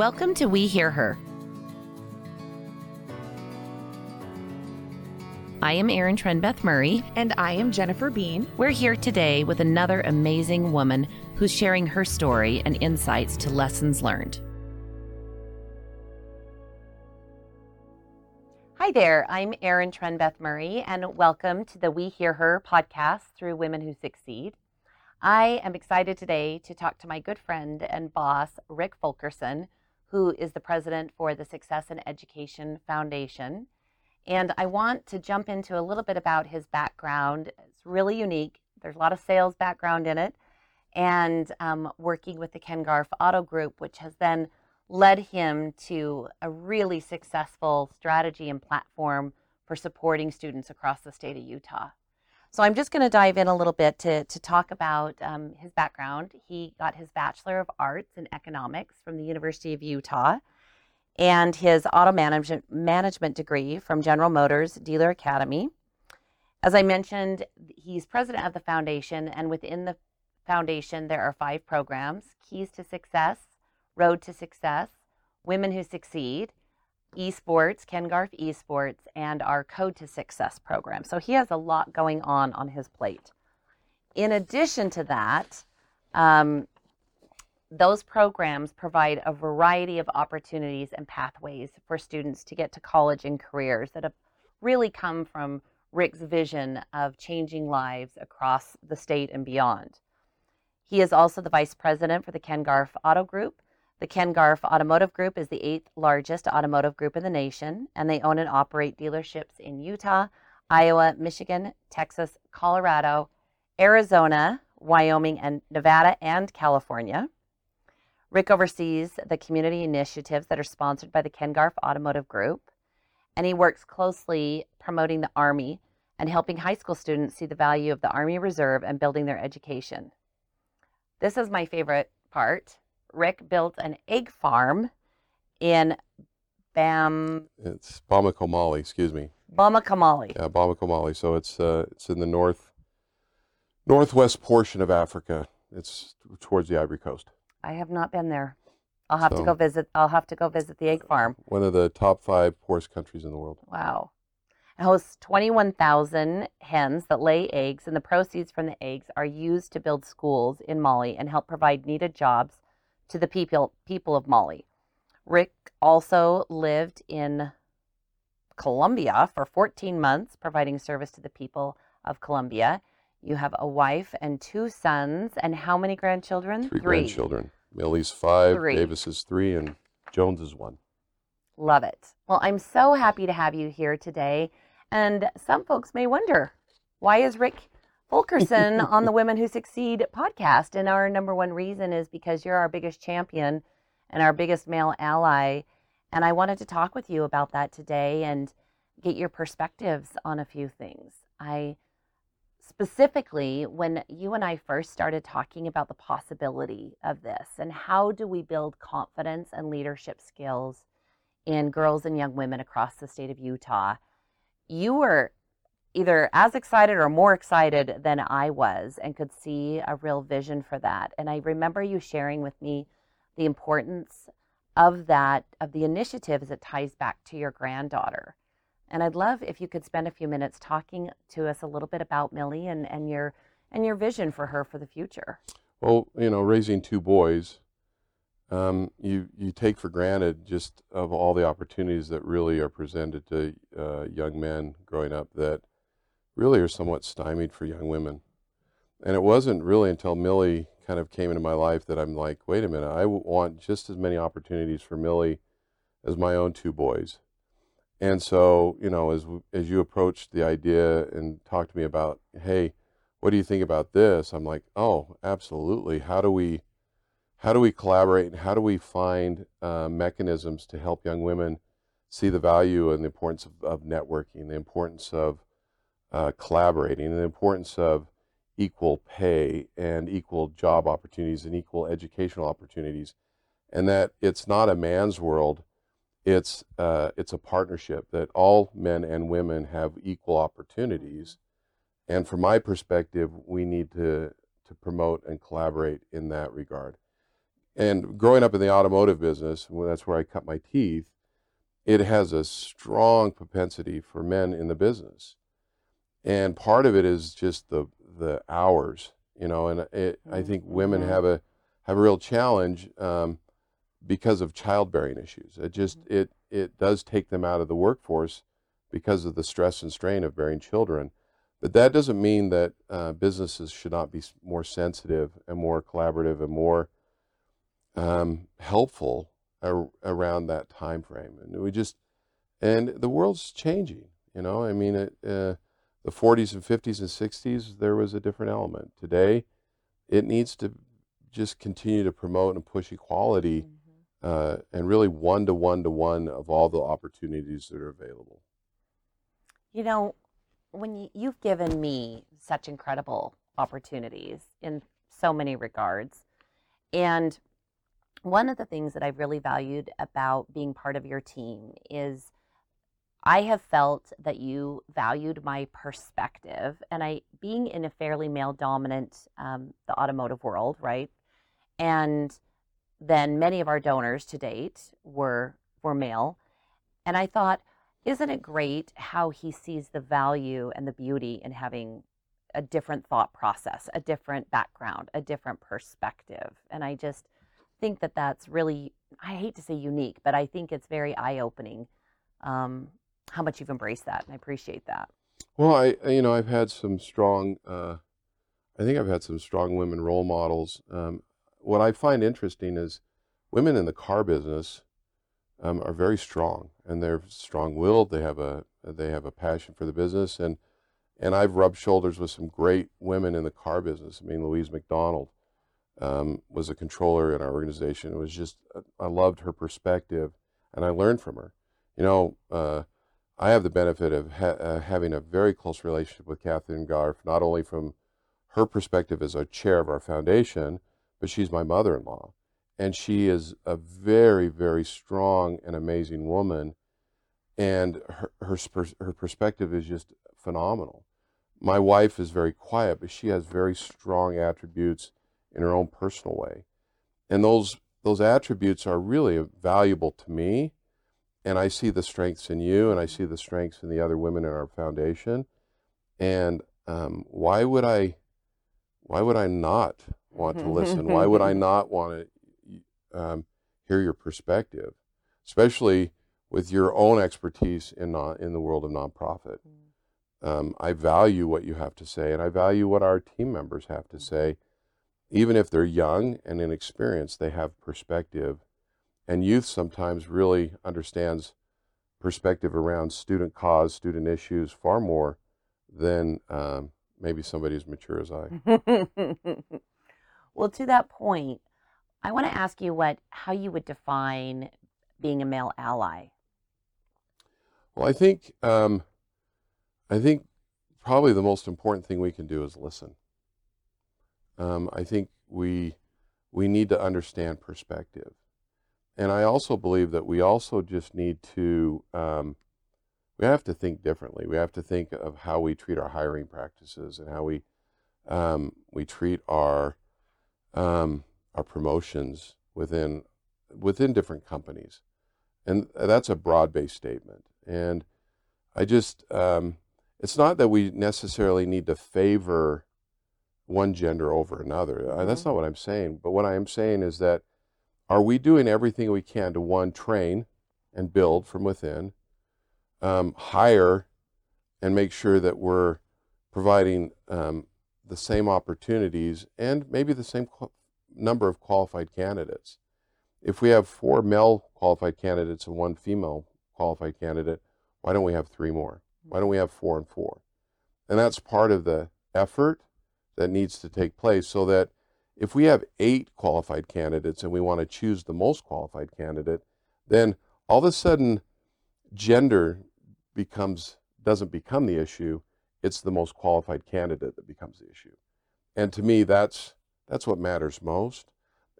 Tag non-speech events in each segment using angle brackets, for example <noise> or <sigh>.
Welcome to We Hear Her. I am Erin Trenbeth Murray. And I am Jennifer Bean. We're here today with another amazing woman who's sharing her story and insights to lessons learned. Hi there, I'm Erin Trenbeth Murray, and welcome to the We Hear Her podcast through Women Who Succeed. I am excited today to talk to my good friend and boss, Rick Fulkerson, who is the president for the Success in Education Foundation. And I want to jump into a little bit about his background. It's really unique. There's a lot of sales background in it, and um, working with the Ken Garff Auto Group, which has then led him to a really successful strategy and platform for supporting students across the state of Utah. So I'm just going to dive in a little bit to, to talk about um, his background. He got his Bachelor of Arts in Economics from the University of Utah and his auto management, management degree from General Motors Dealer Academy. As I mentioned, he's president of the foundation, and within the foundation, there are five programs Keys to Success, Road to Success, Women Who Succeed, Esports, Ken Garff Esports, and our Code to Success program. So he has a lot going on on his plate. In addition to that, um, those programs provide a variety of opportunities and pathways for students to get to college and careers that have really come from Rick's vision of changing lives across the state and beyond. He is also the vice president for the Ken Garff Auto Group the Ken Garff Automotive Group is the eighth largest automotive group in the nation, and they own and operate dealerships in Utah, Iowa, Michigan, Texas, Colorado, Arizona, Wyoming, and Nevada, and California. Rick oversees the community initiatives that are sponsored by the Ken Garff Automotive Group, and he works closely promoting the Army and helping high school students see the value of the Army Reserve and building their education. This is my favorite part Rick built an egg farm in Bam. It's Bamako, Mali, excuse me. Bamako, Mali. Yeah, Bamako, Mali. So it's uh, it's in the north northwest portion of Africa. It's towards the Ivory Coast. I have not been there. I'll have so, to go visit. I'll have to go visit the egg farm. One of the top five poorest countries in the world. Wow. It hosts 21,000 hens that lay eggs, and the proceeds from the eggs are used to build schools in Mali and help provide needed jobs to the people people of Mali. Rick also lived in Colombia for 14 months, providing service to the people of Colombia. You have a wife and two sons, and how many grandchildren? Three, three. grandchildren. Millie's five, three. Davis is three, and Jones is one. Love it. Well, I'm so happy to have you here today. And some folks may wonder why is Rick Fulkerson <laughs> on the Women Who Succeed podcast. And our number one reason is because you're our biggest champion and our biggest male ally. And I wanted to talk with you about that today and get your perspectives on a few things. I specifically, when you and I first started talking about the possibility of this and how do we build confidence and leadership skills in girls and young women across the state of Utah, you were either as excited or more excited than I was and could see a real vision for that. And I remember you sharing with me the importance of that, of the initiative as it ties back to your granddaughter. And I'd love if you could spend a few minutes talking to us a little bit about Millie and, and your and your vision for her for the future. Well, you know, raising two boys, um, you you take for granted just of all the opportunities that really are presented to uh, young men growing up that really are somewhat stymied for young women. And it wasn't really until Millie kind of came into my life that I'm like, wait a minute, I want just as many opportunities for Millie as my own two boys. And so, you know, as as you approached the idea and talked to me about, hey, what do you think about this? I'm like, oh, absolutely. How do we how do we collaborate and how do we find uh, mechanisms to help young women see the value and the importance of, of networking, the importance of uh, collaborating and the importance of equal pay and equal job opportunities and equal educational opportunities, and that it's not a man's world. It's uh, it's a partnership that all men and women have equal opportunities, and from my perspective, we need to to promote and collaborate in that regard. and growing up in the automotive business, well, that's where I cut my teeth. It has a strong propensity for men in the business, and part of it is just the the hours, you know. And it, I think women Mhm. have a have a real challenge um, because of childbearing issues. It just it it does take them out of the workforce because of the stress and strain of bearing children. But that doesn't mean that uh, businesses should not be more sensitive and more collaborative and more um, helpful ar- around that time frame. And we just and the world's changing. You know, I mean, it, uh, the 40s and 50s and 60s there was a different element. Today, it needs to just continue to promote and push equality uh, and really one to one to one of all the opportunities that are available. You know, when you, you've given me such incredible opportunities in so many regards, and one of the things that I've really valued about being part of your team is I have felt that you valued my perspective, and I, being in a fairly male dominant, um, the automotive world, right? And then many of our donors to date were were male, and I thought, isn't it great how he sees the value and the beauty in having a different thought process, a different background, a different perspective, and I just think that that's really I hate to say unique, but I think it's very eye opening. Um, how much you've embraced that, and I appreciate that. Well, I you know I've had some strong. Uh, I think I've had some strong women role models. Um, what I find interesting is women in the car business um, are very strong, and they're strong-willed. They have a they have a passion for the business, and and I've rubbed shoulders with some great women in the car business. I mean, Louise McDonald um, was a controller in our organization. It was just I loved her perspective, and I learned from her. You know, uh, I have the benefit of ha- uh, having a very close relationship with Catherine Garff, not only from her perspective as a chair of our foundation, but she's my mother-in-law, and she is a very, very strong and amazing woman, and her her her perspective is just phenomenal. My wife is very quiet, but she has very strong attributes in her own personal way, and those those attributes are really valuable to me and I see the strengths in you, and I see the strengths in the other women in our foundation. And um, why would I? Why would I not want to listen? why would I <laughs> not want to um, hear your perspective, especially with your own expertise in non, in the world of nonprofit? Um, I value what you have to say, and I value what our team members have to say, even if they're young and inexperienced. They have perspective and youth sometimes really understands perspective around student cause, student issues far more than um, maybe somebody as mature as I. <laughs> well, to that point, I want to ask you what how you would define being a male ally. Well, I think um, I think probably the most important thing we can do is listen. Um, I think we we need to understand perspective, and I also believe that we also just need to um, we have to think differently. We have to think of how we treat our hiring practices and how we um, we treat our um, our promotions within within different companies, and that's a broad based statement. And I just um, it's not that we necessarily need to favor one gender over another. Uh, That's Mhm. not what I'm saying. But what I am saying is that are we doing everything we can to one train and build from within, um, hire, and make sure that we're providing um, the same opportunities and maybe the same qu- number of qualified candidates. If we have four male qualified candidates and one female qualified candidate, why don't we have three more? Why don't we have four and four? And that's part of the effort that needs to take place so that if we have eight qualified candidates and we want to choose the most qualified candidate, then all of a sudden gender becomes doesn't become the issue. It's the most qualified candidate that becomes the issue. And to me, that's that's what matters most.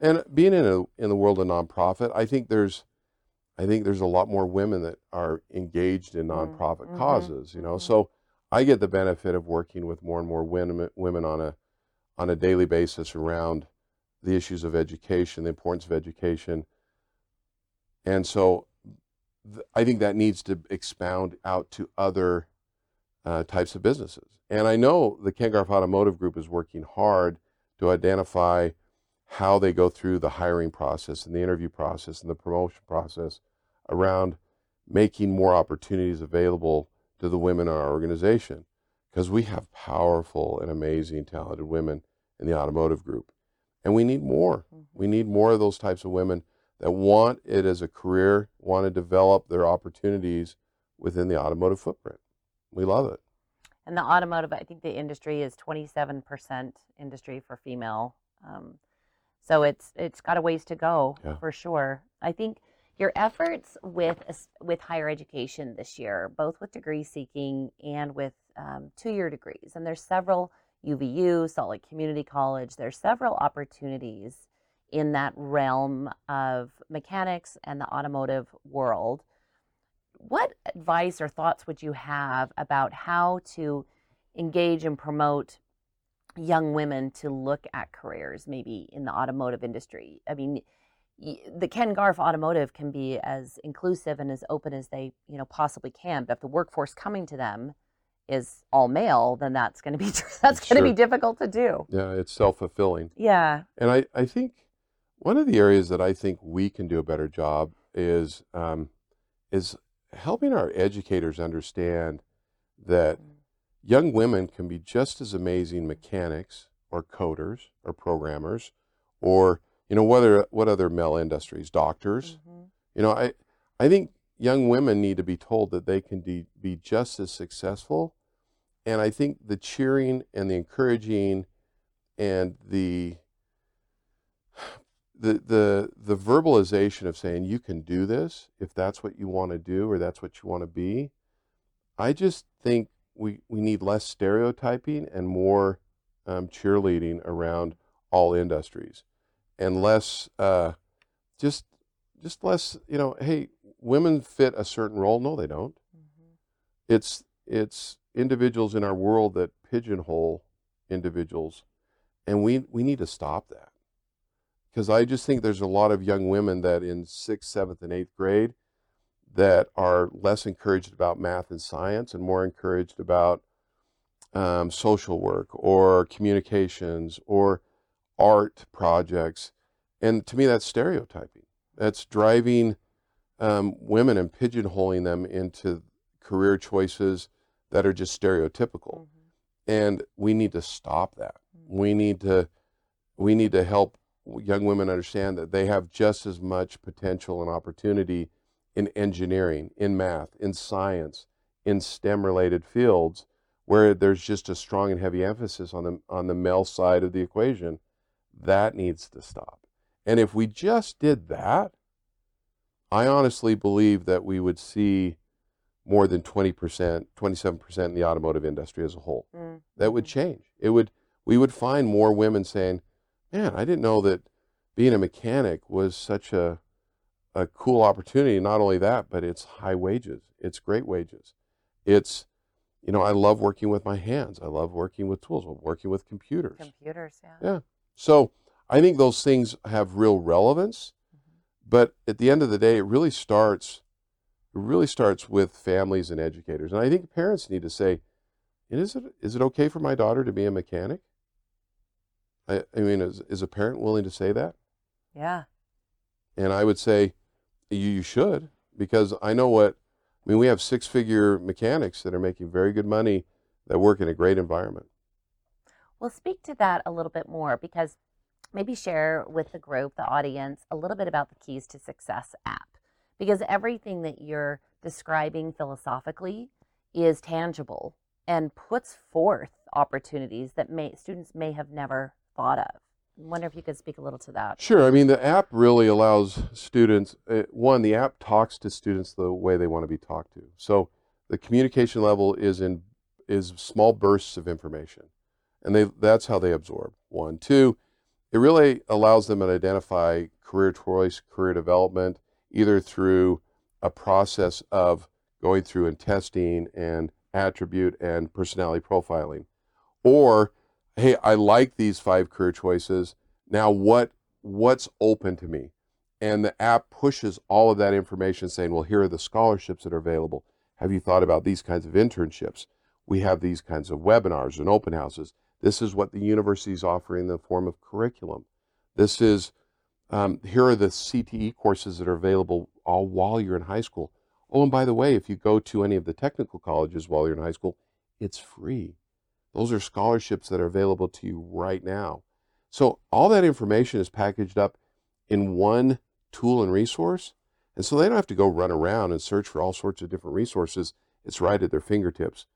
And being in a in the world of nonprofit, I think there's I think there's a lot more women that are engaged in Mm, nonprofit mhm, causes, you know. mhm. So I get the benefit of working with more and more women women on a on a daily basis around the issues of education, the importance of education. And so th- I think that needs to expound out to other uh, types of businesses. And I know the Ken Garff Automotive Group is working hard to identify how they go through the hiring process and the interview process and the promotion process around making more opportunities available to the women in our organization because we have powerful and amazing talented women in the automotive group and we need more Mhm. we need more of those types of women that want it as a career want to develop their opportunities within the automotive footprint we love it And the automotive, I think the industry is 27% industry for female. Um, so it's it's got a ways to go Yeah. for sure. I think your efforts with with higher education this year, both with degree seeking and with um, two year degrees, and there's several UVU, Salt Lake Community College. There's several opportunities in that realm of mechanics and the automotive world what advice or thoughts would you have about how to engage and promote young women to look at careers maybe in the automotive industry i mean the ken garff automotive can be as inclusive and as open as they you know possibly can but if the workforce coming to them is all male then that's going to be <laughs> that's going to be difficult to do. Yeah it's self-fulfilling. Yeah. And I, I think one of the areas that I think we can do a better job is um, is helping our educators understand that young women can be just as amazing mechanics or coders or programmers or you know whether what other male industries doctors. Mhm. you know I I think young women need to be told that they can be, be just as successful and I think the cheering and the encouraging and the the the the verbalization of saying you can do this if that's what you want to do or that's what you want to be i just think we we need less stereotyping and more um, cheerleading around all industries and less uh, just just less you know hey women fit a certain role no they don't Mhm. it's it's individuals in our world that pigeonhole individuals and we we need to stop that. Because i just think there's a lot of young women that in sixth seventh and eighth grade that are less encouraged about math and science and more encouraged about um, social work or communications or art projects. And to me that's stereotyping. That's driving um, women and pigeonholing them into career choices that are just stereotypical Mhm. and we need to stop that Mhm. we need to we need to help young women understand that they have just as much potential and opportunity in engineering in math in science in stem related fields where there's just a strong and heavy emphasis on the on the male side of the equation that needs to stop and if we just did that i honestly believe that we would see more than 20% 27% in the automotive industry as a whole Mm. that would Mhm. change. It would we would find more women saying, "Man, I didn't know that being a mechanic was such a a cool opportunity. Not only that, but it's high wages. It's great wages. It's you know, I love working with my hands. I love working with tools. I'm working with computers. computers yeah Yeah. So, I think those things have real relevance, but at the end of the day, it really starts it really starts with families and educators. And I think parents need to say, is it is it okay for my daughter to be a mechanic? I, I mean, is, is a parent willing to say that? yeah And I would say, you, you should, because I know what, I mean, we have six figure mechanics that are making very good money that work in a great environment. Well, speak to that a little bit more because maybe share with the group, the audience, a little bit about the Keys to Success app. Because everything that you're describing philosophically is tangible and puts forth opportunities that may students may have never thought of. I wonder if you could speak a little to that. Sure. I mean, the app really allows students, uh, one, the app talks to students the way they want to be talked to. So the communication level is in is small bursts of information. And they that's how they absorb. One. Two, it really allows them to identify career choice, career development, either through a process of going through and testing and attribute and personality profiling, or hey, I like these five career choices. Now, what what's open to me? And the app pushes all of that information saying, well, here are the scholarships that are available. Have you thought about these kinds of internships? We have these kinds of webinars and open houses. This is what the university is offering in the form of curriculum. This is, um, here are the CTE courses that are available all while you're in high school. Oh, and by the way, if you go to any of the technical colleges while you're in high school, it's free. Those are scholarships that are available to you right now. So all that information is packaged up in one tool and resource. And so they don't have to go run around and search for all sorts of different resources. It's right at their fingertips.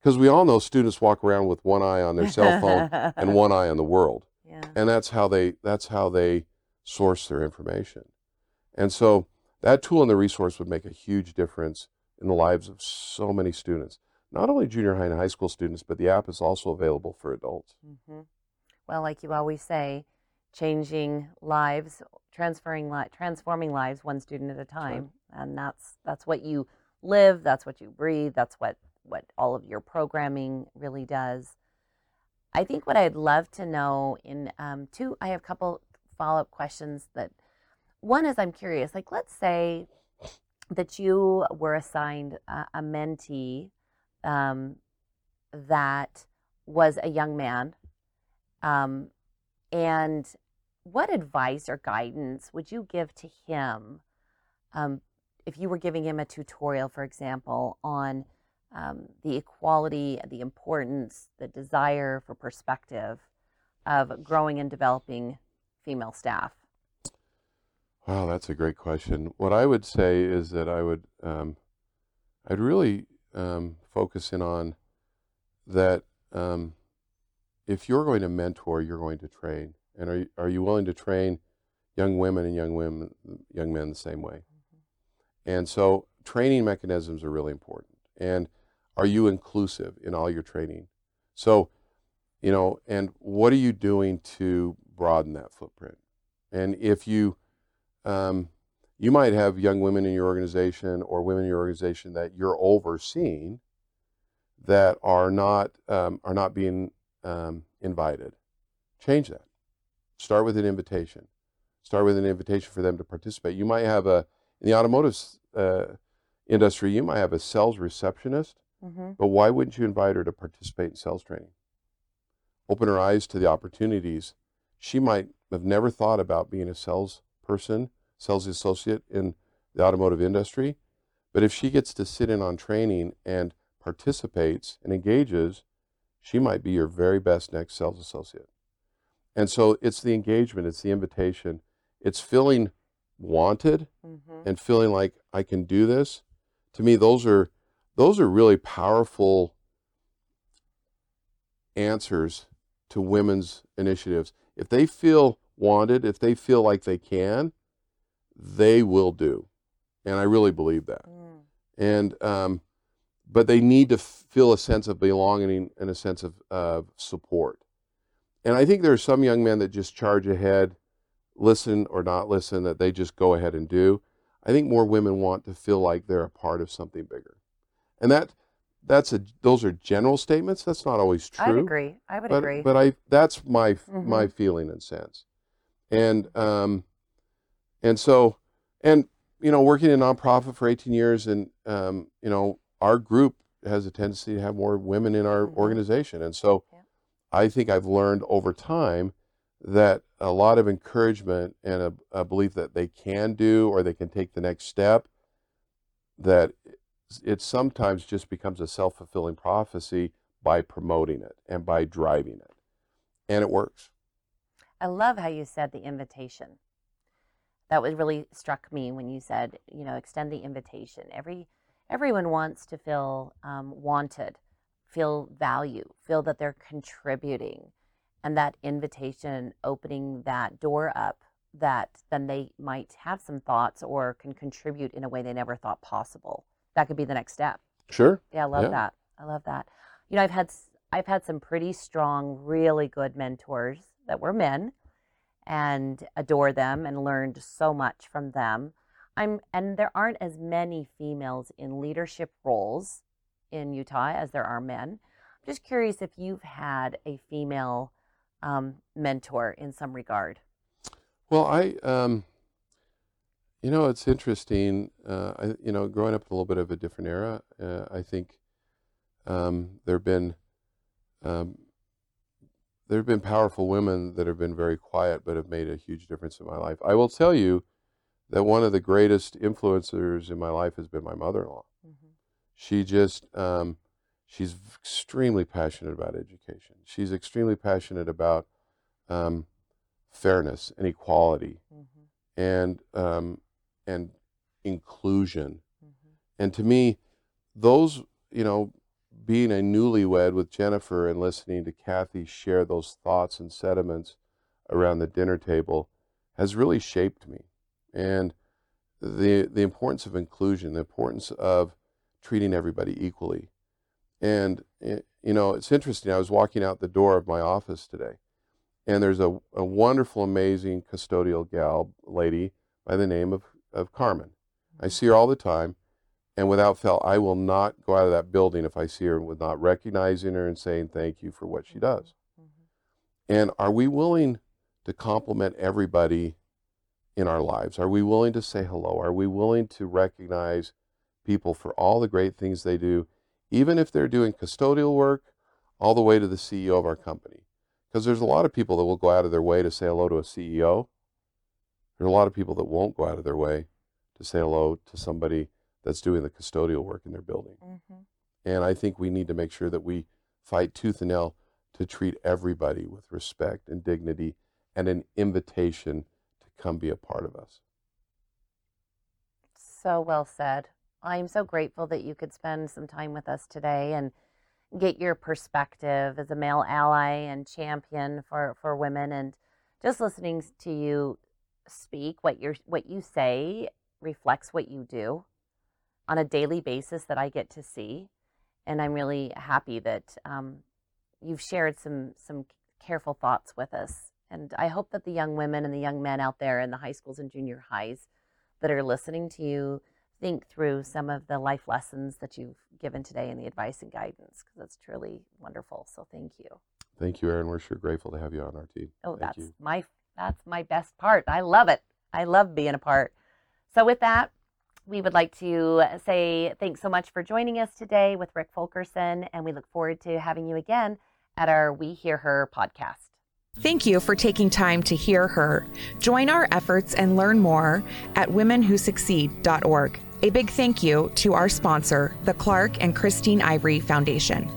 Because we all know students walk around with one eye on their cell phone <laughs> and one eye on the world. Yeah. And that's how they that's how they source their information. And so that tool and the resource would make a huge difference in the lives of so many students. Not only junior high and high school students, but the app is also available for adults. hmm Well, like you always say, changing lives, transferring li- transforming lives one student at a time, and that's that's what you live. That's what you breathe. That's what what all of your programming really does. I think what I'd love to know in um, two, I have a couple follow up questions. That one is I'm curious. Like, let's say that you were assigned a, a mentee um, that was a young man um, and what advice or guidance would you give to him um, if you were giving him a tutorial, for example, on um, the equality, the importance, the desire for perspective of growing and developing female staff? Wow, that's a great question. What I would say is that I would, um, I'd really um, focus in on that. Um, if you're going to mentor, you're going to train, and are you, are you willing to train young women and young women, young men the same way? And so, training mechanisms are really important. And are you inclusive in all your training? So, you know, and what are you doing to broaden that footprint? And if you um, you might have young women in your organization or women in your organization that you're overseeing that are not um, are not being um, invited. Change that. Start with an invitation. Start with an invitation for them to participate. You might have a in the automotive uh, industry. You might have a sales receptionist, Mm-hmm. but why wouldn't you invite her to participate in sales training? Open her eyes to the opportunities. She might have never thought about being a sales person, sales associate in the automotive industry. But if she gets to sit in on training and participates and engages, she might be your very best next sales associate. And so it's the engagement, it's the invitation, it's feeling wanted Mm-hmm. and feeling like I can do this. To me, those are those are really powerful answers to women's initiatives. If they feel wanted, if they feel like they can, they will do. And I really believe that. Mm. And um, but they need to feel a sense of belonging and a sense of uh, support. And I think there are some young men that just charge ahead, listen or not listen, that they just go ahead and do. I think more women want to feel like they're a part of something bigger. And that that's a those are general statements. That's not always true I'd agree. I would but agree. but I that's my Mhm. my feeling and sense, and um, and so and you know working in nonprofit for 18 years, and um, you know our group has a tendency to have more women in our Mhm. organization, and so Yeah. I think I've learned over time that a lot of encouragement and a, a belief that they can do or they can take the next step that it sometimes just becomes a self-fulfilling prophecy by promoting it and by driving it and it works I love how you said the invitation. That was really struck me when you said, you know, extend the invitation. Every everyone wants to feel um, wanted, feel value, feel that they're contributing, and that invitation opening that door up that then they might have some thoughts or can contribute in a way they never thought possible. That could be the next step. sure Yeah, I love Yeah. that. I love that. You know, I've had I've had some pretty strong, really good mentors that were men, and adore them and learned so much from them. I'm and there aren't as many females in leadership roles in Utah as there are men. I'm just curious if you've had a female um, mentor in some regard. Well, I, um, you know, it's interesting. Uh, I, you know, growing up in a little bit of a different era, uh, I think um, there have been um, there have been powerful women that have been very quiet, but have made a huge difference in my life. I will tell you that one of the greatest influencers in my life has been my mother-in-law. Mm-hmm. She just um, she's extremely passionate about education. She's extremely passionate about um, fairness and equality mm-hmm. and um, and inclusion. Mm-hmm. And to me, those you know, being a newlywed with Jennifer and listening to Kathy share those thoughts and sentiments around the dinner table has really shaped me. And the the importance of inclusion, the importance of treating everybody equally. And eh, you know, it's interesting. I was walking out the door of my office today, and there's a, a wonderful, amazing custodial gal lady by the name of, of Carmen. I see her all the time, and without fail, I will not go out of that building if I see her with not recognizing her and saying thank you for what she does. Mm-hmm. And are we willing to compliment everybody in our lives? Are we willing to say hello? Are we willing to recognize people for all the great things they do, even if they're doing custodial work, all the way to the CEO of our company? Because there's a lot of people that will go out of their way to say hello to a CEO. There are a lot of people that won't go out of their way to say hello to somebody that's doing the custodial work in their building. Mm-hmm. And I think we need to make sure that we fight tooth and nail to treat everybody with respect and dignity and an invitation to come be a part of us. So well said. I'm so grateful that you could spend some time with us today and get your perspective as a male ally and champion for, for women and just listening to you speak what you what you say reflects what you do on a daily basis that I get to see and I'm really happy that um, you've shared some some careful thoughts with us and I hope that the young women and the young men out there in the high schools and junior highs that are listening to you think through some of the life lessons that you've given today and the advice and guidance because it's truly wonderful. So thank you. Thank you, Erin. We're sure grateful to have you on our team. Oh, thank that's you. my that's my best part. I love it. I love being a part. So with that, we would like to say thanks so much for joining us today with Rick Fulkerson, and we look forward to having you again at our We Hear Her podcast. Thank you for taking time to hear her. Join our efforts and learn more at womenwhosucceed.org. A big thank you to our sponsor, the Clark and Christine Ivory Foundation.